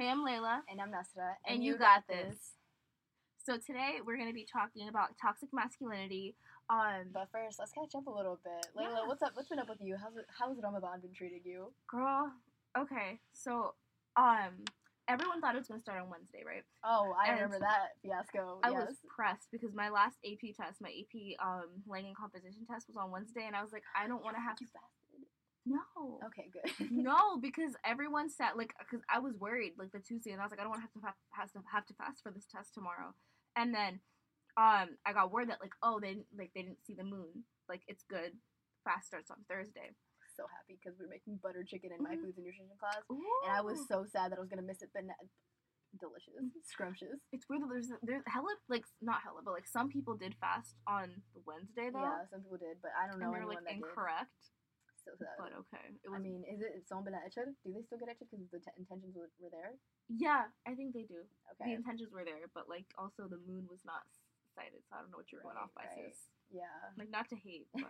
Hey, I'm Layla, And I'm Nasra. and you got this. So today we're going to be talking about toxic masculinity. Um, But first, let's catch up a little bit. Layla, Yeah. what's up? What's been up with you? How's it, how's Ramadan been treating you? girl, okay, so um, everyone thought it was going to start on Wednesday, right? Oh, I And remember that fiasco. I yes. was pressed because my last AP test, my AP um language composition test, was on Wednesday, and I was like, I don't want to have to. No. Okay, good. no, because everyone said like, because I was worried like the Tuesday, and I was like, I don't want to have to fa- have to have to fast for this test tomorrow. And then, um, I got word that like, oh, they didn't- like they didn't see the moon. Like it's good. Fast starts on Thursday. so happy because we were making butter chicken in my Mhm. foods and nutrition class, and I was so sad that I was gonna miss it, but delicious, scrumptious. It's weird that there's there's hella like not hella, but like some people did fast on the Wednesday though, Yeah, some people did, but I don't and know they were anyone like that incorrect. did. So sad. But okay, it I mean, is it been Echad? Do they still get Echad because the t- intentions were, were there? yeah, I think they do. Okay. The intentions were there, but like also the moon was not sighted, so I don't know what you're going Right, off by, right. sis. Yeah. Like not to hate, but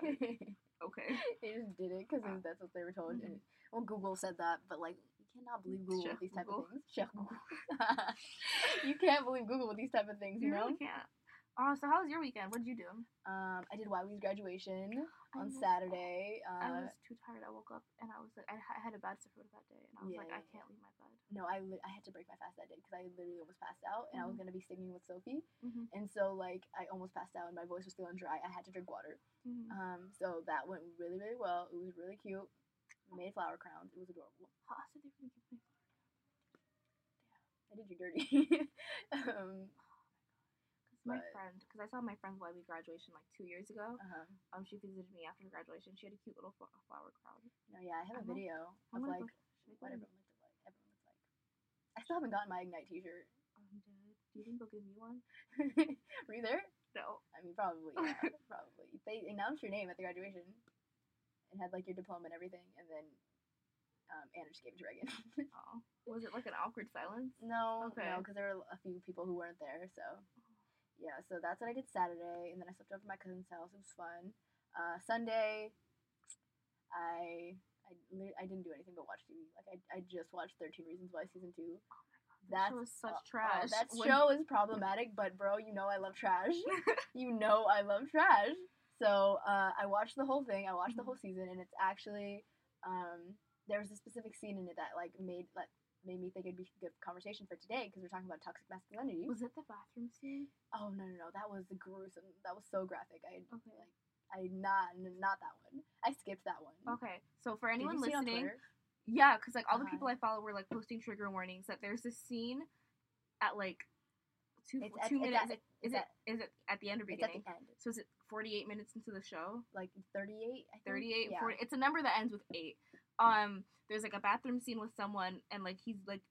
okay. they just did it because Wow. that's what they were told. Mhm. And, well, Google said that, but like, you cannot believe Google Chef with these type Google. of things. Chef Google. you can't believe Google with these type of things, you, You know. really can't. Oh, so how was your weekend? What did you do? Um, I did Wiley's graduation on Saturday. I Uh, was too tired. I woke up and I was like, I, I had a bad sore that day, and I was Yeah, like, yeah, I can't leave my bed. no, I li- I had to break my fast that day because I literally almost passed out, and I was Mhm. gonna be singing with Sophie, Mm-hmm. and so like I almost passed out, and my voice was feeling dry. I had to drink water. Mm-hmm. Um, so that went really really well. It was really cute. We made flower crowns. It was adorable. How else did they give me? I did you dirty. um, my But- friend, because I saw my friend's YB graduation like two years ago. uh-huh. Um, she visited me after graduation. She had a cute little fl- flower crown. No, yeah, I have a I'm like- video I'm of like what everyone looked like. Everyone looked like. I still haven't gotten my Ignite T-shirt. I'm dead. Do you think they'll give me one? Were you there? No. I mean, probably. Yeah, probably. They announced your name at the graduation and had like your diploma and everything, and then um, Anna just gave it to Reagan. Oh. Was it like an awkward silence? no, Okay. no, because there were a few people who weren't there. So yeah, so that's what I did Saturday, and then I slept over at my cousin's house. It was fun. Uh, Sunday, I. I, I didn't do anything but watch TV. Like I, I just watched Thirteen Reasons Why season two. That That's show is such uh, uh, trash. that When- show is problematic, but bro, you know I love trash. you know I love trash. So uh, I watched the whole thing. I watched the whole season, and it's actually um, there was a specific scene in it that like made like made me think it'd be good conversation for today because we're talking about toxic masculinity. Was it the bathroom scene? oh no no no, that was gruesome. That was so graphic. I Okay. like I not not that one. I skipped that one. Okay, so for anyone you see it on listening, yeah, because like all the Uh-huh. people I follow were like posting trigger warnings that there's this scene at like two It's at- two it's minutes. at- is it at- it at the end or It's beginning? at the end, So is it 48 minutes into the show? like 38. I 38. Yeah. 40. It's a number that ends with eight. Um, there's like a bathroom scene with someone, and like he's like,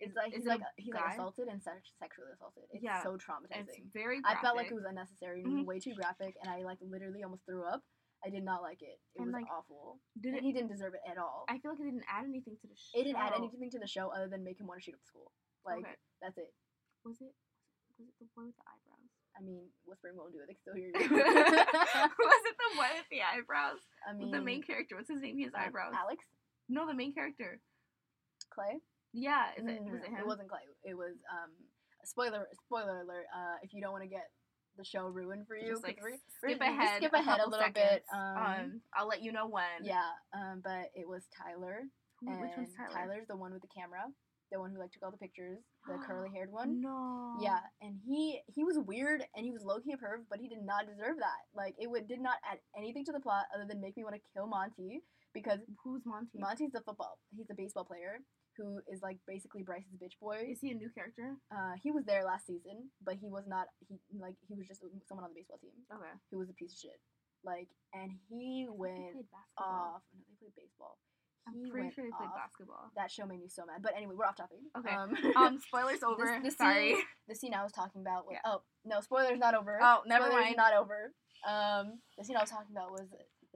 It's like he's like he's guy? like assaulted and sex- sexually assaulted. It's Yeah, so traumatizing. it's very. I felt like it was unnecessary and it was Mhm. way too graphic, and I like literally almost threw up. I did not like it. It And, was like, awful. Did and it? he didn't deserve it at all. I feel like it didn't add anything to the show. it didn't add anything to the show other than make him want to shoot up school. Like Okay. that's it. Was it? Was it the boy with the eyebrows? I mean, whispering won't do it. They can still hear you. was it the boy with the eyebrows? I mean, the main character. What's his name? He has uh, eyebrows. Alex No, the main character. Clay. Yeah, is it? no, was it him? It wasn't Clay. It was um. Spoiler spoiler alert. Uh, if you don't want to get the show ruined for you, Just like 'cause we're- s- we're skip just- ahead. skip ahead a couple little bit, seconds. um, I'll let you know when. yeah. Um, but it was Tyler. Who, which one's Tyler? Tyler's the one with the camera, the one who like took all the pictures, the curly haired one. No. Yeah, and he he was weird and he was low key a perv, but he did not deserve that. Like it would did not add anything to the plot other than make me want to kill Monty because Who's Monty? Monty's the football. He's a baseball player who is like basically Bryce's bitch boy. Is he a new character? Uh, he was there last season, but he was not. He like he was just someone on the baseball team Okay. who was a piece of shit. Like, and he went off. No, they played baseball. I'm pretty sure they played off. basketball. That show made me so mad. But anyway, we're off topic. Okay. Um, Um, spoilers over. the Sorry. scene- the scene I was talking about was Yeah. oh no spoilers not over. Oh, never spoilers mind. not over. Um, the scene I was talking about was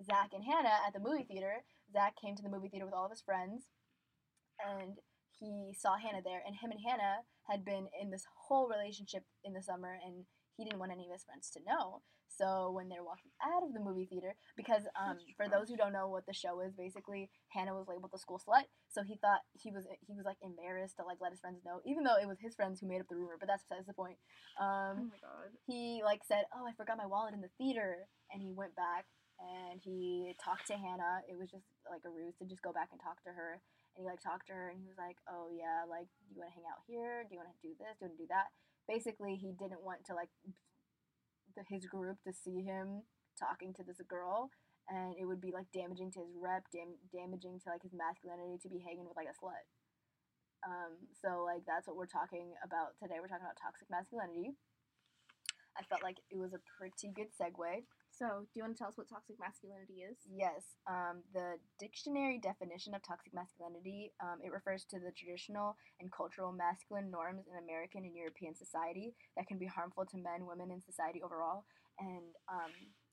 Zach and Hannah at the movie theater. Zach came to the movie theater with all of his friends, and he saw Hannah there. And him and Hannah had been in this whole relationship in the summer, and he didn't want any of his friends to know. So when they're walking out of the movie theater, because um, for those who don't know what the show is, basically Hannah was labeled the school slut. So he thought he was he was like embarrassed to like let his friends know, even though it was his friends who made up the rumor. But that's besides the point. Oh Um, my god. he like said, "Oh, I forgot my wallet in the theater," and he went back and he talked to Hannah. It was just like a ruse to just go back and talk to her. And he like talked to her, and he was like, "Oh yeah, like do you want to hang out here? Do you want to do this? Do you want to do that?" Basically, he didn't want to like the, his group to see him talking to this girl, and it would be like damaging to his rep, dam- damaging to like his masculinity to be hanging with like a slut. Um, so like that's what we're talking about today. We're talking about toxic masculinity. I felt like it was a pretty good segue. So, do you want to tell us what toxic masculinity is? Yes, um, the dictionary definition of toxic masculinity um, it refers to the traditional and cultural masculine norms in American and European society that can be harmful to men, women, and society overall. And um,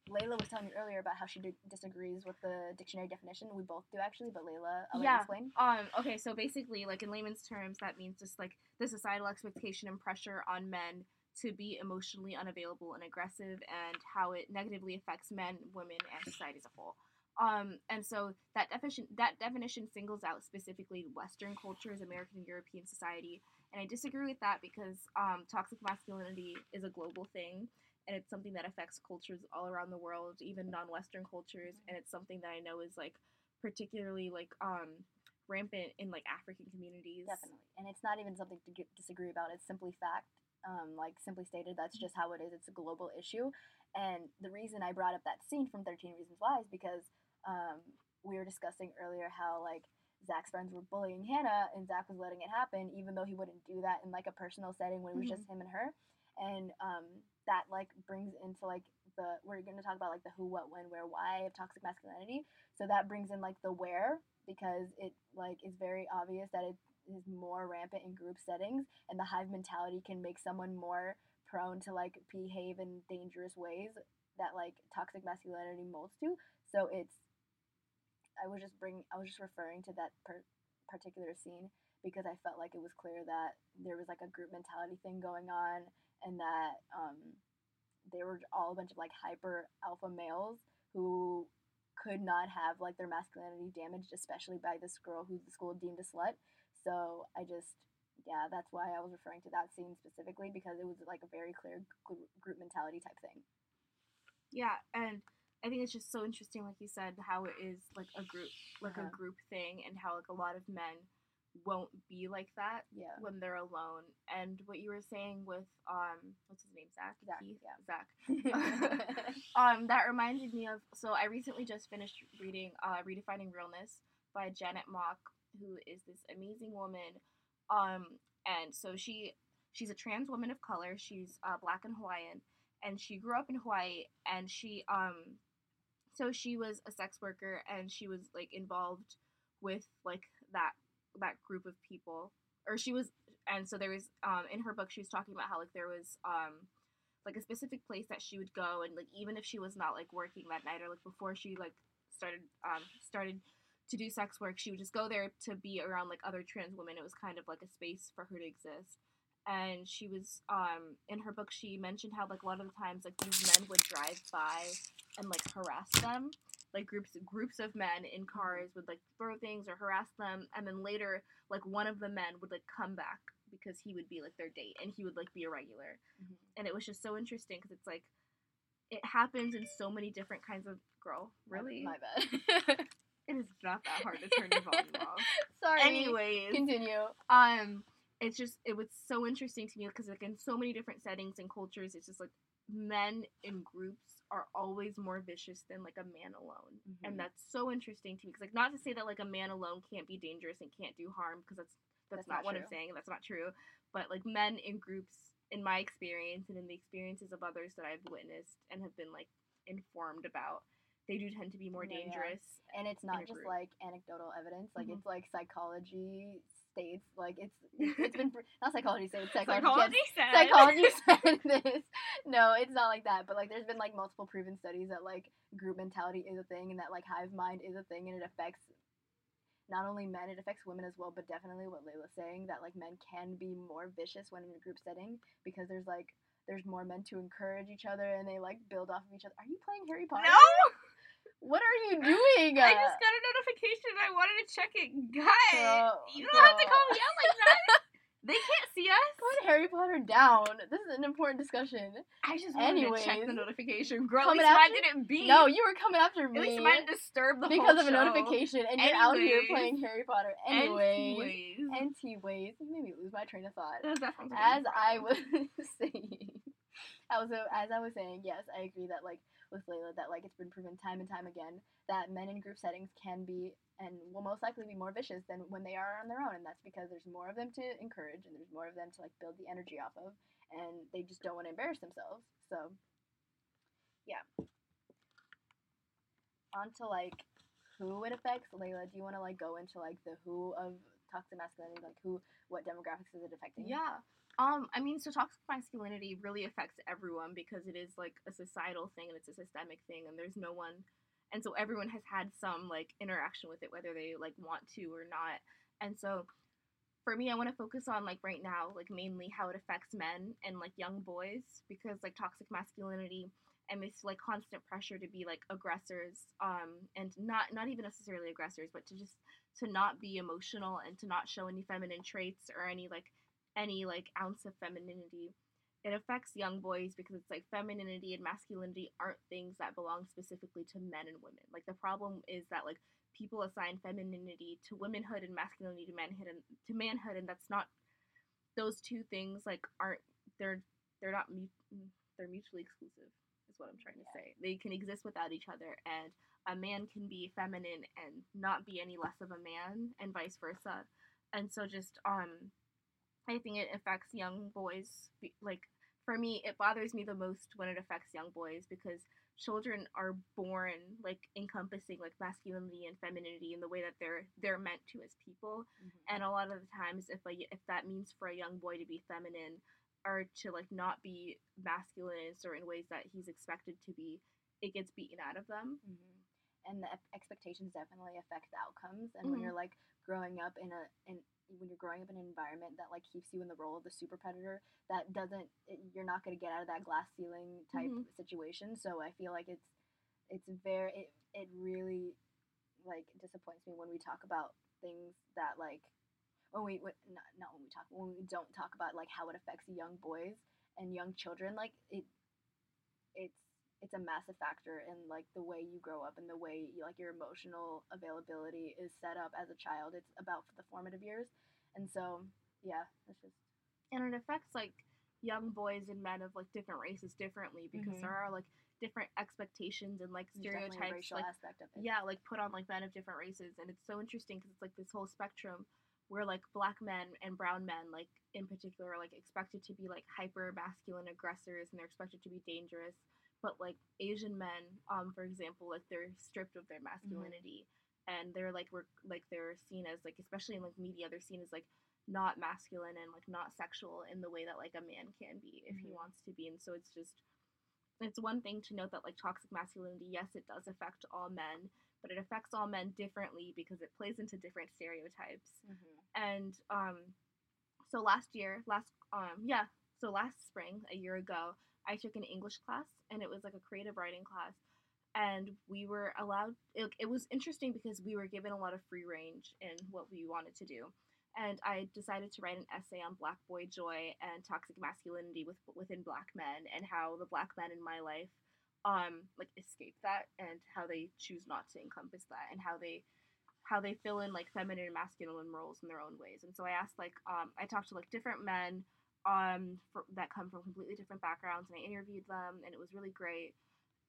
Layla was telling me earlier about how she di- disagrees with the dictionary definition. We both do actually, but Layla, I'll Yeah. explain. Um, okay, so basically, like in layman's terms, that means just like the societal expectation and pressure on men to be emotionally unavailable and aggressive, and how it negatively affects men, women, and society as a whole. Um, and so that definition that definition singles out specifically Western cultures, American and European society, and I disagree with that because um, toxic masculinity is a global thing, and it's something that affects cultures all around the world, even non-Western cultures, and it's something that I know is like particularly like um rampant in like African communities. Definitely. And it's not even something to disagree about. It's simply fact. Um, like simply stated, that's just how it is. It's a global issue. And the reason I brought up that scene from 13 Reasons Why is because um, we were discussing earlier how like Zach's friends were bullying Hannah and Zach was letting it happen even though he wouldn't do that in like a personal setting when it was Mhm. just him and her. And um, that like brings into like the we're gonna talk about like the who, what, when, where, why of toxic masculinity. So that brings in like the where because it like is very obvious that it is more rampant in group settings and the hive mentality can make someone more prone to like behave in dangerous ways that like toxic masculinity molds to so it's i was just bring i was just referring to that per- particular scene because i felt like it was clear that there was like a group mentality thing going on and that um they were all a bunch of like hyper alpha males who could not have like their masculinity damaged, especially by this girl who the school deemed a slut. So I just, yeah, that's why I was referring to that scene specifically because it was like a very clear gr- group mentality type thing. Yeah, and I think it's just so interesting, like you said, how it is like a group, like Uh-huh. a group thing, and how like a lot of men won't be like that Yeah. when they're alone. And what you were saying with um, what's his name, Zach? Zach, Keith? yeah. Zach. um, that reminded me of. So I recently just finished reading uh, "Redefining Realness" by Janet Mock, who is this amazing woman. Um, and so she she's a trans woman of color. She's uh, black and Hawaiian, and she grew up in Hawaii. And she um, so she was a sex worker, and she was like involved with like that that group of people, or she was. And so there was um in her book she was talking about how like there was um like a specific place that she would go and like even if she was not like working that night or like before she like started um started to do sex work she would just go there to be around like other trans women. It was kind of like a space for her to exist. And she was um in her book she mentioned how like a lot of the times like these men would drive by and like harass them. Like groups groups of men in cars would like throw things or harass them. And then later like one of the men would like come back because he would be like their date and he would like be a regular. Mhm. and it was just so interesting because it's like it happens in so many different kinds of girl. Really? My bad. it is not that hard to turn your volume off Sorry. anyways Continue. um it's just it was so interesting to me because like in so many different settings and cultures it's just like men in groups are always more vicious than like a man alone Mhm. and that's so interesting to me because like not to say that like a man alone can't be dangerous and can't do harm because that's that's, That's not, not what i'm saying that's not true but like men in groups in my experience and in the experiences of others that i've witnessed and have been like informed about they do tend to be more Yeah, yeah. dangerous and it's not just group. like anecdotal evidence like Mhm. it's like psychology states like it's it's, been not psychology states psychology, psychology said psychology said this no it's not like that but like there's been like multiple proven studies that like group mentality is a thing and that like hive mind is a thing and it affects not only men it affects women as well but definitely what layla's saying that like men can be more vicious when in a group setting because there's like there's more men to encourage each other and they like build off of each other. Are you playing Harry Potter? No, What are you doing? I just got a notification. I wanted to check it. Guys, Girl, you don't have to call me out like that. they can't see us. Put Harry Potter down. This is an important discussion. I just wanted to check the notification. Girl, at least mine didn't beep. No, you were coming after me. At least mine disturbed the because of a notification, and you're out here playing Harry Potter. Anyways, Anyways. anyways, you made me lose my train of thought. That sounds like a as I was saying, I was as I was saying, yes, I agree that like with Layla that like it's been proven time and time again that men in group settings can be and will most likely be more vicious than when they are on their own, and that's because there's more of them to encourage and there's more of them to like build the energy off of, and they just don't want to embarrass themselves. So, yeah. On to like who it affects. Layla, do you want to like go into like the who of toxic masculinity, like who, what demographics is it affecting? Yeah. Um, I mean, so toxic masculinity really affects everyone because it is like a societal thing and it's a systemic thing, and there's no one, and so everyone has had some like interaction with it, whether they like want to or not. And so, for me, I want to focus on like right now, like mainly how it affects men and like young boys because like toxic masculinity and this like constant pressure to be like aggressors, um, and not not even necessarily aggressors, but to just to not be emotional and to not show any feminine traits or any like any like ounce of femininity. It affects young boys because it's like femininity and masculinity aren't things that belong specifically to men and women. Like the problem is that like people assign femininity to womanhood and masculinity to manhood and to manhood and that's not those two things like aren't they're they're not they're mutually exclusive is what I'm trying to say. They can exist without each other and a man can be feminine and not be any less of a man and vice versa. And so just um I think it affects young boys. Like for me, it bothers me the most when it affects young boys because children are born like encompassing like masculinity and femininity in the way that they're they're meant to as people. Mhm. And a lot of the times, if a, if that means for a young boy to be feminine or to like not be masculine in certain ways that he's expected to be, it gets beaten out of them. hmm And the expectations definitely affect the outcomes. And when Mhm. you're like growing up in a in when you're growing up in an environment that like keeps you in the role of the super predator, that doesn't it, you're not going to get out of that glass ceiling type Mhm. situation. So I feel like it's it's very it it really like disappoints me when we talk about things that like when we when, not, not when we talk when we don't talk about like how it affects young boys and young children like it it's it's a massive factor in like the way you grow up and the way you, like your emotional availability is set up as a child. It's about the formative years. And so yeah it's just and it affects like young boys and men of like different races differently because Mhm. there are like different expectations and like stereotypes like aspect of it. Yeah like put on like men of different races. And it's so interesting because it's like this whole spectrum where like black men and brown men like in particular are like expected to be like hyper masculine aggressors and they're expected to be dangerous but like asian men um for example like they're stripped of their masculinity and they're like we're like they're seen as like especially in like media they're seen as like not masculine and like not sexual in the way that like a man can be if he Mhm. wants to be and so it's just it's one thing to note that like toxic masculinity yes it does affect all men but it affects all men differently because it plays into different stereotypes Mhm. and um so last year last um yeah so last spring a year ago i took an english class and it was like a creative writing class and we were allowed it, it was interesting because we were given a lot of free range in what we wanted to do. And i decided to write an essay on black boy joy and toxic masculinity with, within black men and how the black men in my life um like escape that and how they choose not to encompass that and how they how they fill in like feminine and masculine roles in their own ways. And so i asked like um i talked to like different men um for, that come from completely different backgrounds and i interviewed them and it was really great.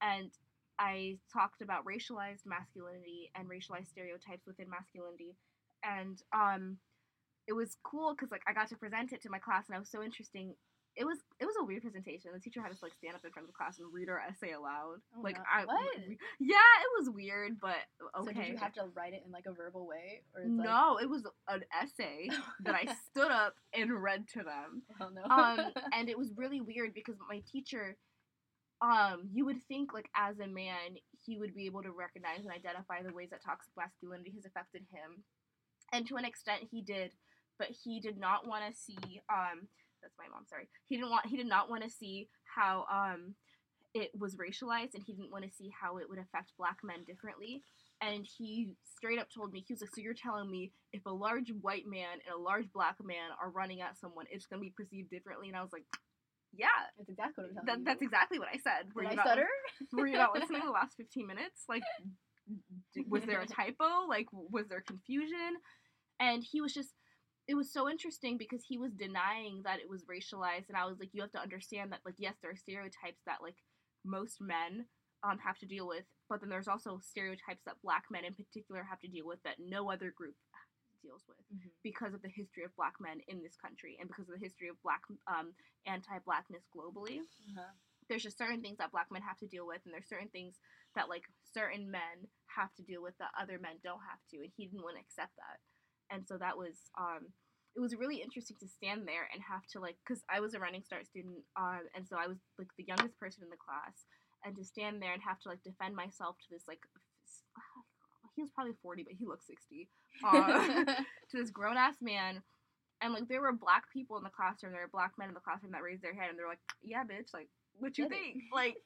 And i talked about racialized masculinity and racialized stereotypes within masculinity. And um it was cool because like i got to present it to my class and I was so interesting it was it was a weird presentation the teacher had us like stand up in front of the class and read our essay aloud Oh, like no. i What? yeah it was weird but okay so did you have to write it in like a verbal way or it's like No, it was an essay that I stood up and read to them. oh no Um, and it was really weird because my teacher, um, you would think like as a man, he would be able to recognize and identify the ways that toxic masculinity has affected him, and to an extent he did, but he did not want to see um that's my mom. Sorry. He didn't want. He did not want to see how um it was racialized, and he didn't want to see how it would affect black men differently. And he straight up told me he was like, "So you're telling me if a large white man and a large black man are running at someone, it's gonna be perceived differently?" And I was like, "Yeah, That's exactly what I'm telling that, you. that's exactly what I said." Were Did you I not- stutter? were you not listening the last 15 minutes like d- was there a typo like was there confusion and he was just it was so interesting because he was denying that it was racialized and i was like you have to understand that like yes there are stereotypes that like most men um, have to deal with but then there's also stereotypes that black men in particular have to deal with that no other group deals with Mhm. because of the history of black men in this country and because of the history of black um, anti-blackness globally Uh-huh. there's just certain things that black men have to deal with and there's certain things that like certain men have to deal with that other men don't have to and he didn't want to accept that and so that was um it was really interesting to stand there and have to like because i was a running start student um and so i was like the youngest person in the class and to stand there and have to like defend myself to this like he was probably 40 but he looked 60 uh, to this grown ass man. And like there were black people in the classroom, there were black men in the classroom that raised their hand and they're like, Yeah, bitch, like what you it. think? Like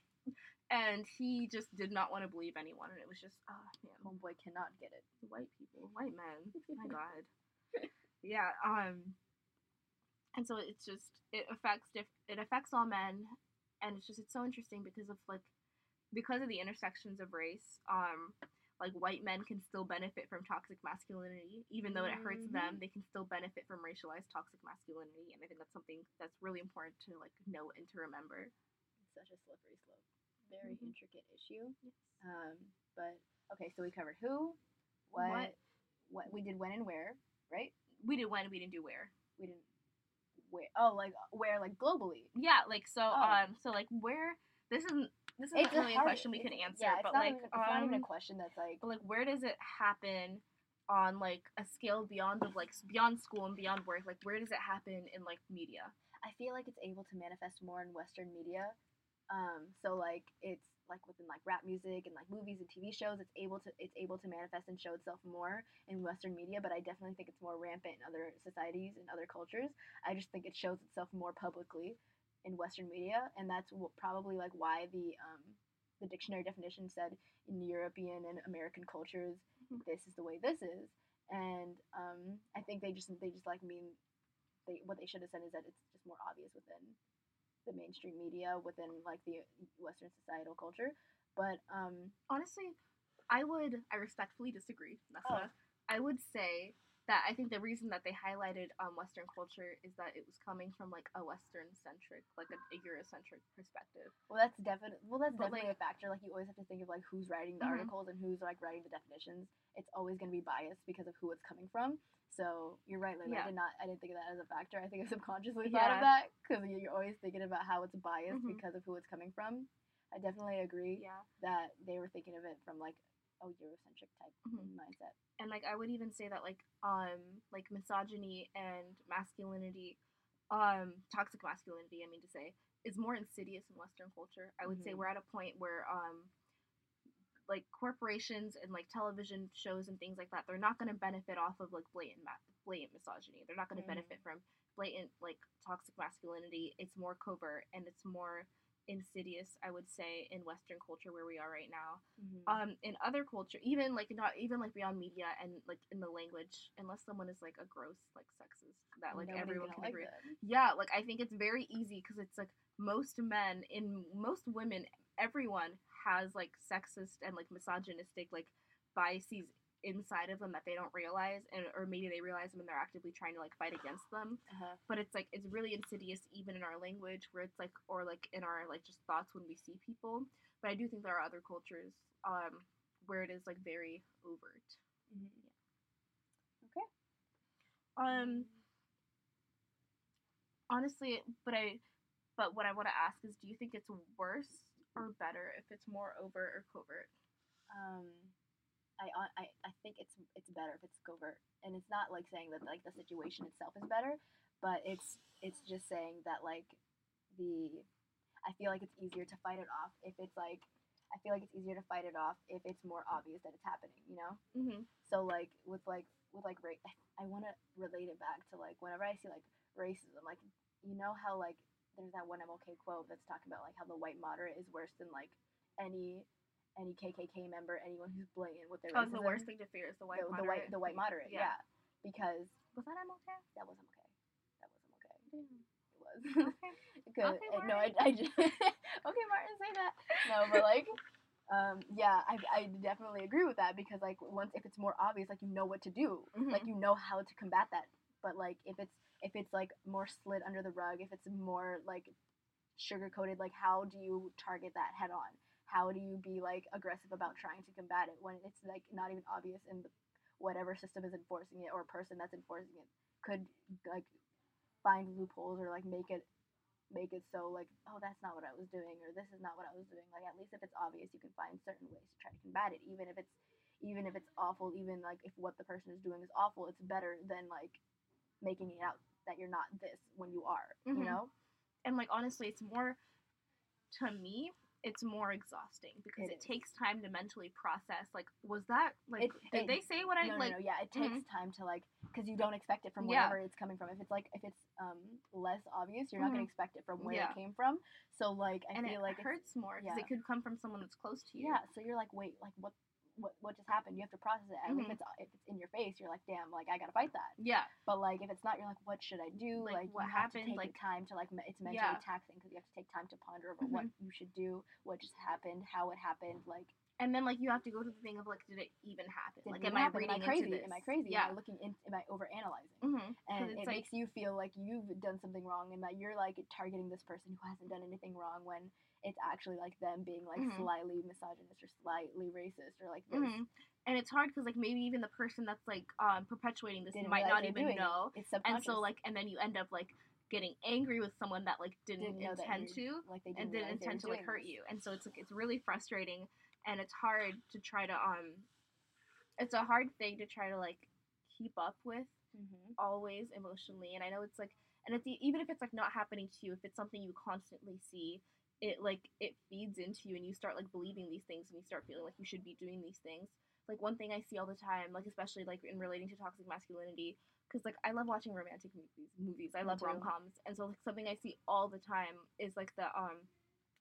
and he just did not want to believe anyone and it was just oh man. Homeboy cannot get it. White people, white men. My God. Yeah, um and so it's just it affects diff- it affects all men and it's just it's so interesting because of like because of the intersections of race, um, like white men can still benefit from toxic masculinity, even though it hurts them. They can still benefit from racialized toxic masculinity, and I think that's something that's really important to like know and to remember. Such a slippery slope. Very Mhm. intricate issue. Um, but okay, so we covered who, what, What. what, we did when and where, right? We did when, we didn't do where. We didn't where. Oh, like where, like globally. Yeah, like so. Oh. Um, so like where this isn't this isn't really a question we can answer, Yeah, but like even, it's not even a um, question that's like. But like, where does it happen on like a scale beyond of like beyond school and beyond work? Like, where does it happen in like media? I feel like it's able to manifest more in Western media. Um, so like it's like within like rap music and like movies and TV shows, it's able to it's able to manifest and show itself more in Western media. But I definitely think it's more rampant in other societies and other cultures. I just think it shows itself more publicly in Western media, and that's probably like why the um, the dictionary definition said in European and American cultures, Mhm. this is the way this is. And um, I think they just they just like mean they what they should have said is that it's just more obvious within the mainstream media within like the Western societal culture. But um, Honestly, I would I respectfully disagree, Nasra. Oh. I would say that I think the reason that they highlighted um, Western culture is that it was coming from like a Western centric, like a, a Eurocentric perspective. well, that's definitely well, that's But, definitely a factor. Like you always have to think of like who's writing the Mhm. articles and who's like writing the definitions. It's always going to be biased because of who it's coming from. So you're right, Layla. Yeah. I did not. I didn't think of that as a factor. I think I subconsciously thought of that because you're always thinking about how it's biased Mhm. because of who it's coming from. I definitely agree Yeah. that they were thinking of it from like a Eurocentric type Mhm. mindset. and like I would even say that like um like misogyny and masculinity, um toxic masculinity, I mean to say, is more insidious in Western culture. I would say Mhm. we're at a point where um like corporations and like television shows and things like that, they're not going to benefit off of like blatant ma- blatant misogyny. They're not going to Mhm. benefit from blatant like toxic masculinity. It's more covert and it's more insidious, I would say, in Western culture where we are right now um in other culture even like not even like beyond media and like in the language unless someone is like a gross like sexist that like Nobody's everyone can like agree them. yeah like i think it's very easy because it's like most men in most women everyone has like sexist and like misogynistic like biases inside of them that they don't realize and or maybe they realize them and they're actively trying to like fight against them Uh-huh. but it's like it's really insidious even in our language where it's like or like in our like just thoughts when we see people but i do think there are other cultures um where it is like very overt Mhm. Okay. um honestly but i but what i want to ask is do you think it's worse or better if it's more overt or covert Um, I, I I think it's it's better if it's covert, and it's not like saying that like the situation itself is better, but it's it's just saying that like the I feel like it's easier to fight it off if it's like I feel like it's easier to fight it off if it's more obvious that it's happening, you know. mm-hmm. So like with like with like race, I want to relate it back to like whenever I see like racism, like you know how like there's that one MLK quote that's talking about like how the white moderate is worse than like any any KKK member, anyone who's blatant with their Oh, the worst thing to fear is the white the, the white the white moderate, Yeah. yeah. Because Was that MLK? that wasn't okay. That wasn't okay. Damn. It was. Okay. Uh, no, I, I just okay, Martin, say that. No, but like, um, yeah, I, I definitely agree with that because like once if it's more obvious, like you know what to do, like Mhm. you know how to combat that. But like if it's if it's like more slid under the rug, if it's more like sugar coated, like how do you target that head on? How do you be like aggressive about trying to combat it when it's like not even obvious and whatever system is enforcing it or person that's enforcing it could like find loopholes or like make it make it so like oh that's not what I was doing or this is not what I was doing like at least if it's obvious you can find certain ways to try to combat it even if it's even if it's awful even like if what the person is doing is awful it's better than like making it out that you're not this when you are Mhm. you know and like honestly, it's more to me. It's more exhausting because It it, takes time to mentally process. Like, was that like? It- did it- they say what I no, like? no, no, yeah, it takes mhm. time to like, because you don't expect it from Yeah. wherever it's coming from. If it's like, if it's um less obvious, you're not gonna Mhm. expect it from where Yeah. it came from. So like, I and feel like it hurts more because yeah. it could come from someone that's close to you. yeah. So you're like, wait, like what, what, what just happened? You have to process it. And Mhm. if it's if it's in your face, you're like, damn, like I gotta fight that. Yeah. But like, if it's not, you're like, what should I do? Like, Like, what you have to happened? take Like- time to like, me- it's mentally Yeah. taxing because you have to take time to ponder over what Mhm. you should do, what just happened, how it happened, like. And then like you have to go to the thing of like, did it even happen? Did like, am even I happen? reading Am I crazy? into this? Am I crazy? Yeah. Am I looking in? Am I over analyzing? Mm-hmm. and it like- makes you feel like you've done something wrong and that you're like targeting this person who hasn't done anything wrong when it's actually like them being like Mhm. slightly misogynist or slightly racist or like this. hmm And it's hard because like maybe even the person that's like um perpetuating this Didn't might not even it. know. It's And so like, and then you end up like getting angry with someone that like didn't, Didn't intend to. like they and didn't, didn't intend to like hurt this. you and so it's like it's really frustrating and it's hard to try to um it's a hard thing to try to like keep up with Mhm. always emotionally and i know it's like and it's even if it's like not happening to you if it's something you constantly see it like it feeds into you and you start like believing these things and you start feeling like you should be doing these things. Like one thing i see all the time like especially like in relating to toxic masculinity because like i love watching romantic movies movies. I love rom-coms. And so like something i see all the time is like the um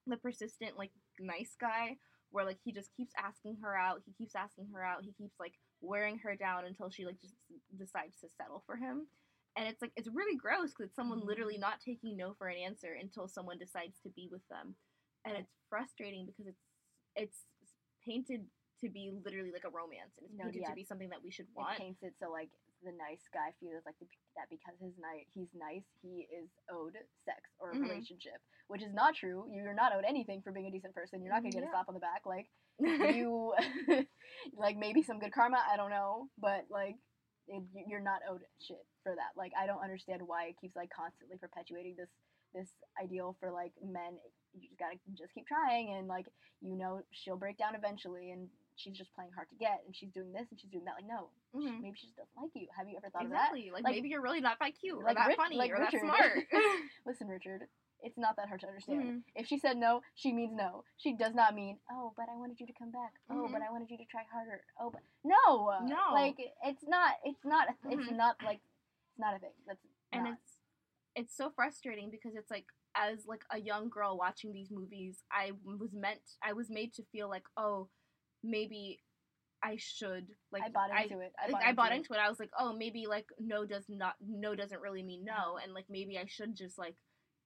the persistent like nice guy where like he just keeps asking her out. He keeps asking her out. He keeps like wearing her down until she like just decides to settle for him and it's like it's really gross because it's someone Mhm. literally not taking no for an answer until someone decides to be with them and it's frustrating because it's it's painted to be literally like a romance and it's No, painted yeah. to be something that we should want It paints it so like the nice guy feels like the, that because his night he's nice he is owed sex or a Mhm. relationship, which is not true. You're not owed anything for being a decent person. You're not gonna get Yeah. a slap on the back. Like you like maybe some good karma i don't know but like you're not owed shit for that. Like i don't understand why it keeps like constantly perpetuating this this ideal for like men. You just gotta just keep trying and like you know she'll break down eventually and she's just playing hard to get and she's doing this and she's doing that. Like no sh- Mhm. maybe she just doesn't like you. Have you ever thought exactly. Like, Like- maybe you're really not that cute or like that Rich- funny like or Richard. that smart. Listen richard it's not that hard to understand Mhm. if she said no she means no she does not mean oh but i wanted you to come back oh Mhm. but i wanted you to try harder oh but no No. like it's not it's not a- it's Mhm. not like it's not a thing that's and not. it's it's so frustrating because it's like as like a young girl watching these movies i was meant i was made to feel like oh maybe i should like i bought into it i bought, I into, bought it. into it. I was like, oh, maybe like no does not no doesn't really mean no, and like maybe I should just like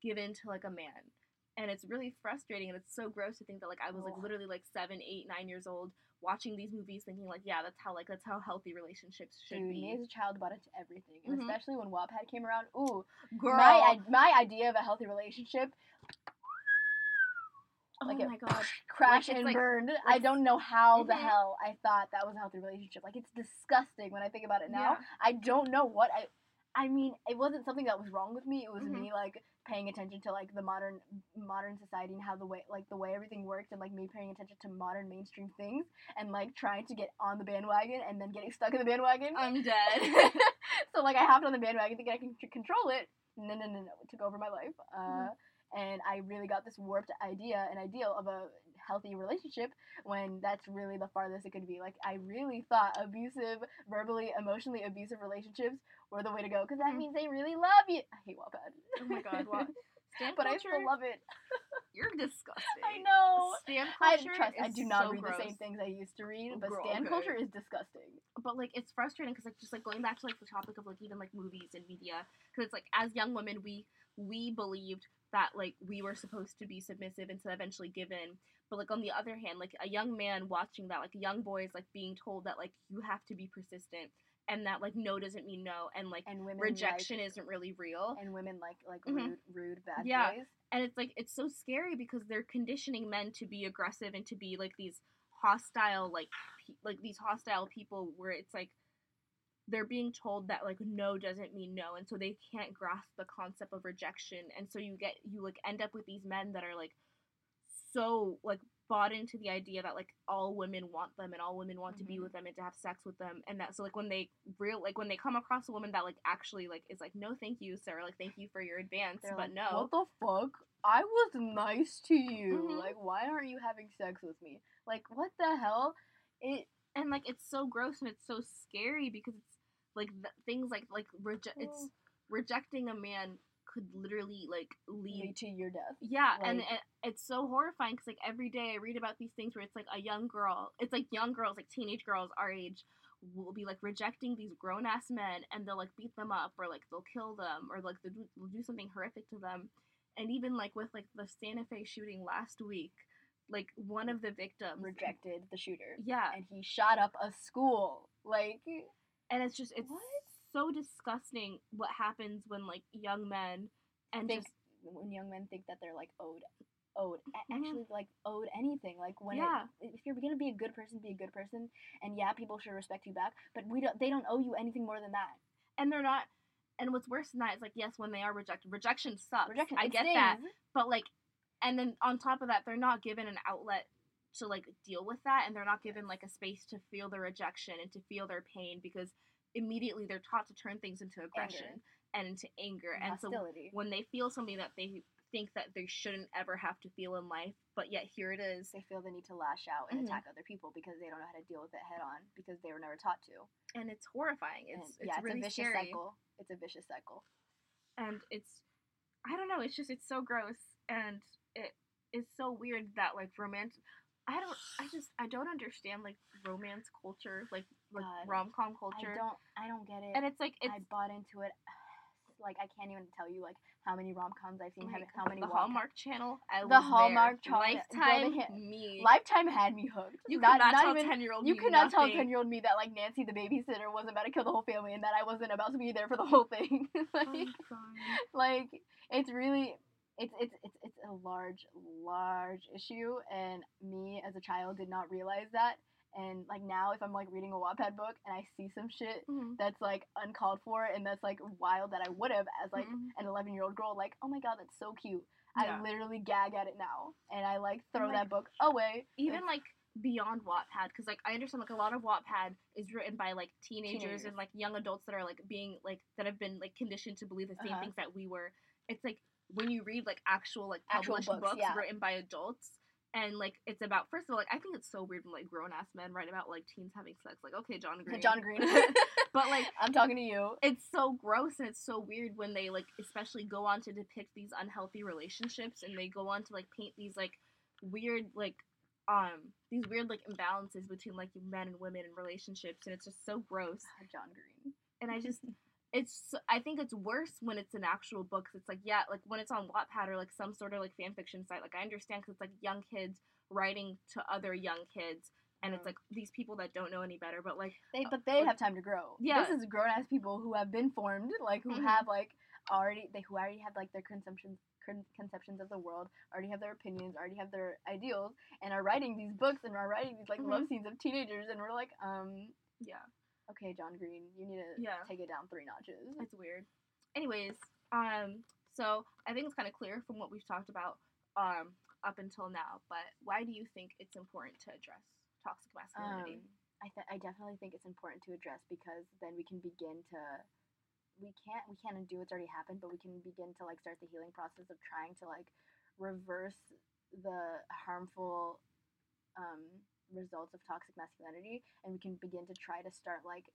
give in to like a man. And it's really frustrating, and it's so gross to think that like I was like literally like seven, eight, nine years old watching these movies, thinking like, yeah, that's how like that's how healthy relationships should Dude, me be. as a child bought into everything, and Mhm. especially when Wattpad came around. Ooh, Girl, my my idea of a healthy relationship oh like it my god, crashed it's and like- burned. I don't know how the Mhm. hell I thought that was a healthy relationship. Like it's disgusting when I think about it now. Yeah. I don't know what I. I mean, it wasn't something that was wrong with me. It was Mhm. me like paying attention to like the modern modern society and how the way like the way everything works and like me paying attention to modern mainstream things and like trying to get on the bandwagon and then getting stuck in the bandwagon. I'm dead. so like I hopped on the bandwagon thinking I can c- control it. No, no, no, no. It took over my life. Uh, Mhm. And I really got this warped idea, and ideal of a healthy relationship when that's really the farthest it could be. Like I really thought abusive, verbally, emotionally abusive relationships were the way to go because that Mhm. means they really love you. I hate Wattpad. Oh my god, wow. Stan but I culture, still love it. You're disgusting. I know. Stan I culture trust. I do not so read gross. the same things I used to read, but Girl, stan okay. culture is disgusting. but like it's frustrating because like just like going back to like the topic of like even like movies and media because it's like as young women we we believed that like we were supposed to be submissive and to eventually give in but like on the other hand like a young man watching that like young boys like being told that like you have to be persistent and that like no doesn't mean no and like And women rejection like, isn't really real and women like like Mhm. rude, rude bad Yeah. boys. and it's like it's so scary because they're conditioning men to be aggressive and to be like these hostile like pe- like these hostile people where it's like they're being told that like no doesn't mean no and so they can't grasp the concept of rejection and so you get you like end up with these men that are like so like bought into the idea that like all women want them and all women want to be Mhm. with them and to have sex with them and that so like when they real like when they come across a woman that like actually like is like no thank you sir like thank you for your advance They're but like, no What the fuck? I was nice to you. Mhm. Like, why aren't you having sex with me? Like, what the hell? It. and like it's so gross and it's so scary because it's like th- things like like reje- it's rejecting a man could literally like lead lead to your death. yeah and it, it's so horrifying because like every day i read about these things where it's like a young girl it's like young girls like teenage girls our age will be like rejecting these grown-ass men and they'll like beat them up or like they'll kill them or like they'll do, they'll do something horrific to them and even like with like the santa fe shooting last week like one of the victims Rejected the shooter, yeah and he shot up a school. Like, and it's just it's What? So disgusting what happens when like young men and think just when young men think that they're like owed, owed Mhm. actually like owed anything. Like when it- Yeah. if you're gonna be a good person, be a good person, and yeah, people should respect you back. But we don't. They don't owe you anything more than that. and they're not and what's worse than that is like yes when they are rejected rejection sucks Rejection. i it get that but like and then on top of that they're not given an outlet to like deal with that and they're not given like a space to feel the rejection and to feel their pain because immediately they're taught to turn things into aggression and into anger And and so when they feel something that they think that they shouldn't ever have to feel in life but yet here it is they feel the need to lash out and Mhm. attack other people because they don't know how to deal with it head on because they were never taught to. and it's horrifying it's, And, it's yeah, it's really a vicious scary cycle. It's a vicious cycle. and it's I don't know, it's just it's so gross and it is so weird that like romance I don't I just I don't understand like romance culture, like like rom com culture. I don't. I don't get it. and it's like it's I bought into it. Like I can't even tell you like how many rom coms I've oh seen. how- like, how many the Hallmark channel. I The Hallmark channel- Lifetime Brother, me. Lifetime had me hooked. you not, could not, tell ten year old You me could not tell ten year old me that like Nancy the babysitter wasn't about to kill the whole family and that I wasn't about to be there for the whole thing. Oh like, Oh, God. like it's really it's it's it's it's a large large issue and me as a child did not realize that and like now if I'm like reading a Wattpad book and I see some shit Mhm. that's like uncalled for and that's like wild that I would have as like Mhm. an 11 year old girl like oh my god that's so cute Yeah. I literally gag at it now and I like throw like, that book away even It's- like beyond Wattpad, because like I understand like a lot of Wattpad is written by like teenagers, Teenagers. and like young adults that are like being like that have been like conditioned to believe the same Uh-huh. things that we were. It's like when you read like actual like Actual published books, books, yeah. written by adults. And like it's about first of all like I think it's so weird when like grown ass men write about like teens having sex like okay John Green. John Green. But like I'm talking to you. it's so gross and it's so weird when they like especially go on to depict these unhealthy relationships and they go on to like paint these like weird like um these weird like imbalances between like men and women in relationships and it's just so gross. John Green. And I just it's I think it's worse when it's an actual book. it's like yeah like when it's on Wattpad or like some sort of like fan fiction site like I understand because it's like young kids writing to other young kids and it's Mm. like these people that don't know any better but like They, but they like- have time to grow. Yeah. this is grown ass people who have been formed, like who Mhm. have like already they who already have like their conceptions conceptions of the world, already have their opinions, already have their ideals, and are writing these books and are writing these like love scenes of teenagers, and we're like, um, yeah okay, John Green, you need to Yeah. take it down three notches. It's weird. Anyways, um, so I think it's kind of clear from what we've talked about um up until now. But why do you think it's important to address toxic masculinity? Um, I th- I definitely think it's important to address because then we can begin to we can't we can't undo what's already happened, but we can begin to like start the healing process of trying to like reverse the harmful um, results of toxic masculinity, and we can begin to try to start like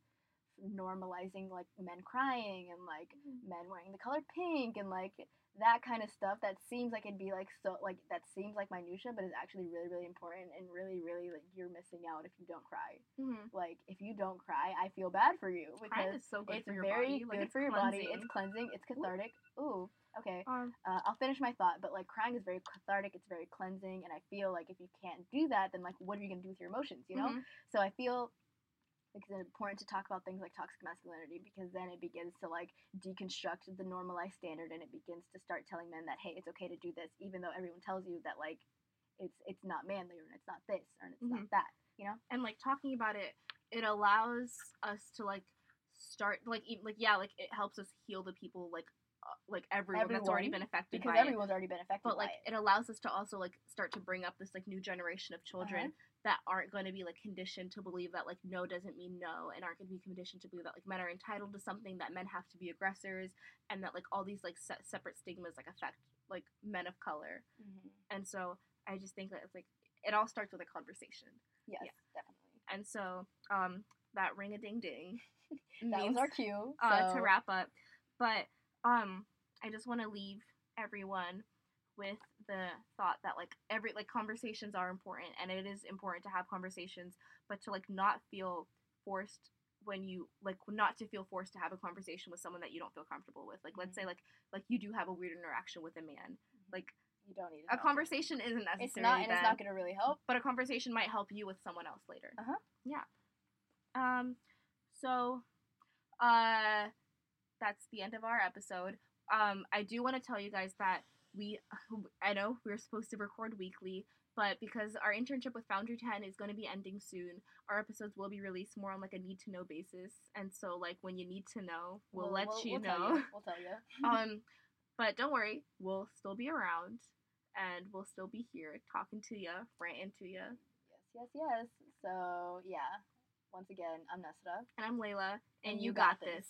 normalizing like men crying and like mm-hmm. men wearing the color pink and like that kind of stuff that seems like it'd be like so like that seems like minutia but is actually really really important and really really like you're missing out if you don't cry Mhm. like if you don't cry i feel bad for you because is so good it's for your very body. Good it's for your body it's cleansing. cleansing it's cathartic ooh okay Um, uh, I'll finish my thought, but like crying is very cathartic, it's very cleansing, and I feel like if you can't do that, then like what are you gonna do with your emotions, you know? mhm. So I feel like it's important to talk about things like toxic masculinity because then it begins to like deconstruct the normalized standard and it begins to start telling men that hey, it's okay to do this, even though everyone tells you that like it's it's not manly or it's not this or it's not Mhm. that, you know? and like talking about it it allows us to like start like even like yeah like it helps us heal the people like uh, like everyone, that's already been affected Because by it everyone's already been affected but by like it. it allows us to also like start to bring up this like new generation of children Uh-huh. That aren't going to be like conditioned to believe that like no doesn't mean no and aren't going to be conditioned to believe that like men are entitled to something that men have to be aggressors and that like all these like se- separate stigmas like affect like men of color Mhm. and so i just think that it's like it all starts with a conversation Yes, Yeah. definitely. and so um that ring a ding ding That means was our cue. uh, to wrap up. But um, I just want to leave everyone with the thought that like every like conversations are important, and it is important to have conversations, but to like not feel forced when you like not to feel forced to have a conversation with someone that you don't feel comfortable with. Like let's say like like you do have a weird interaction with a man. Like You don't need a conversation isn't necessary. It's not, and it's not going to really help. but a conversation might help you with someone else later. Uh-huh. Yeah. Um so uh that's the end of our episode. Um I do want to tell you guys that we I know we are supposed to record weekly, but because our internship with Foundry 10 is going to be ending soon, our episodes will be released more on like a need to know basis. And so like when you need to know, we'll, let you we'll know. Tell you. We'll tell you. um but don't worry, we'll still be around and we'll still be here talking to you, ranting to you. yes, yes, yes. So yeah. Once again, I'm Nasra. And I'm Layla, and, And you you got got this. this.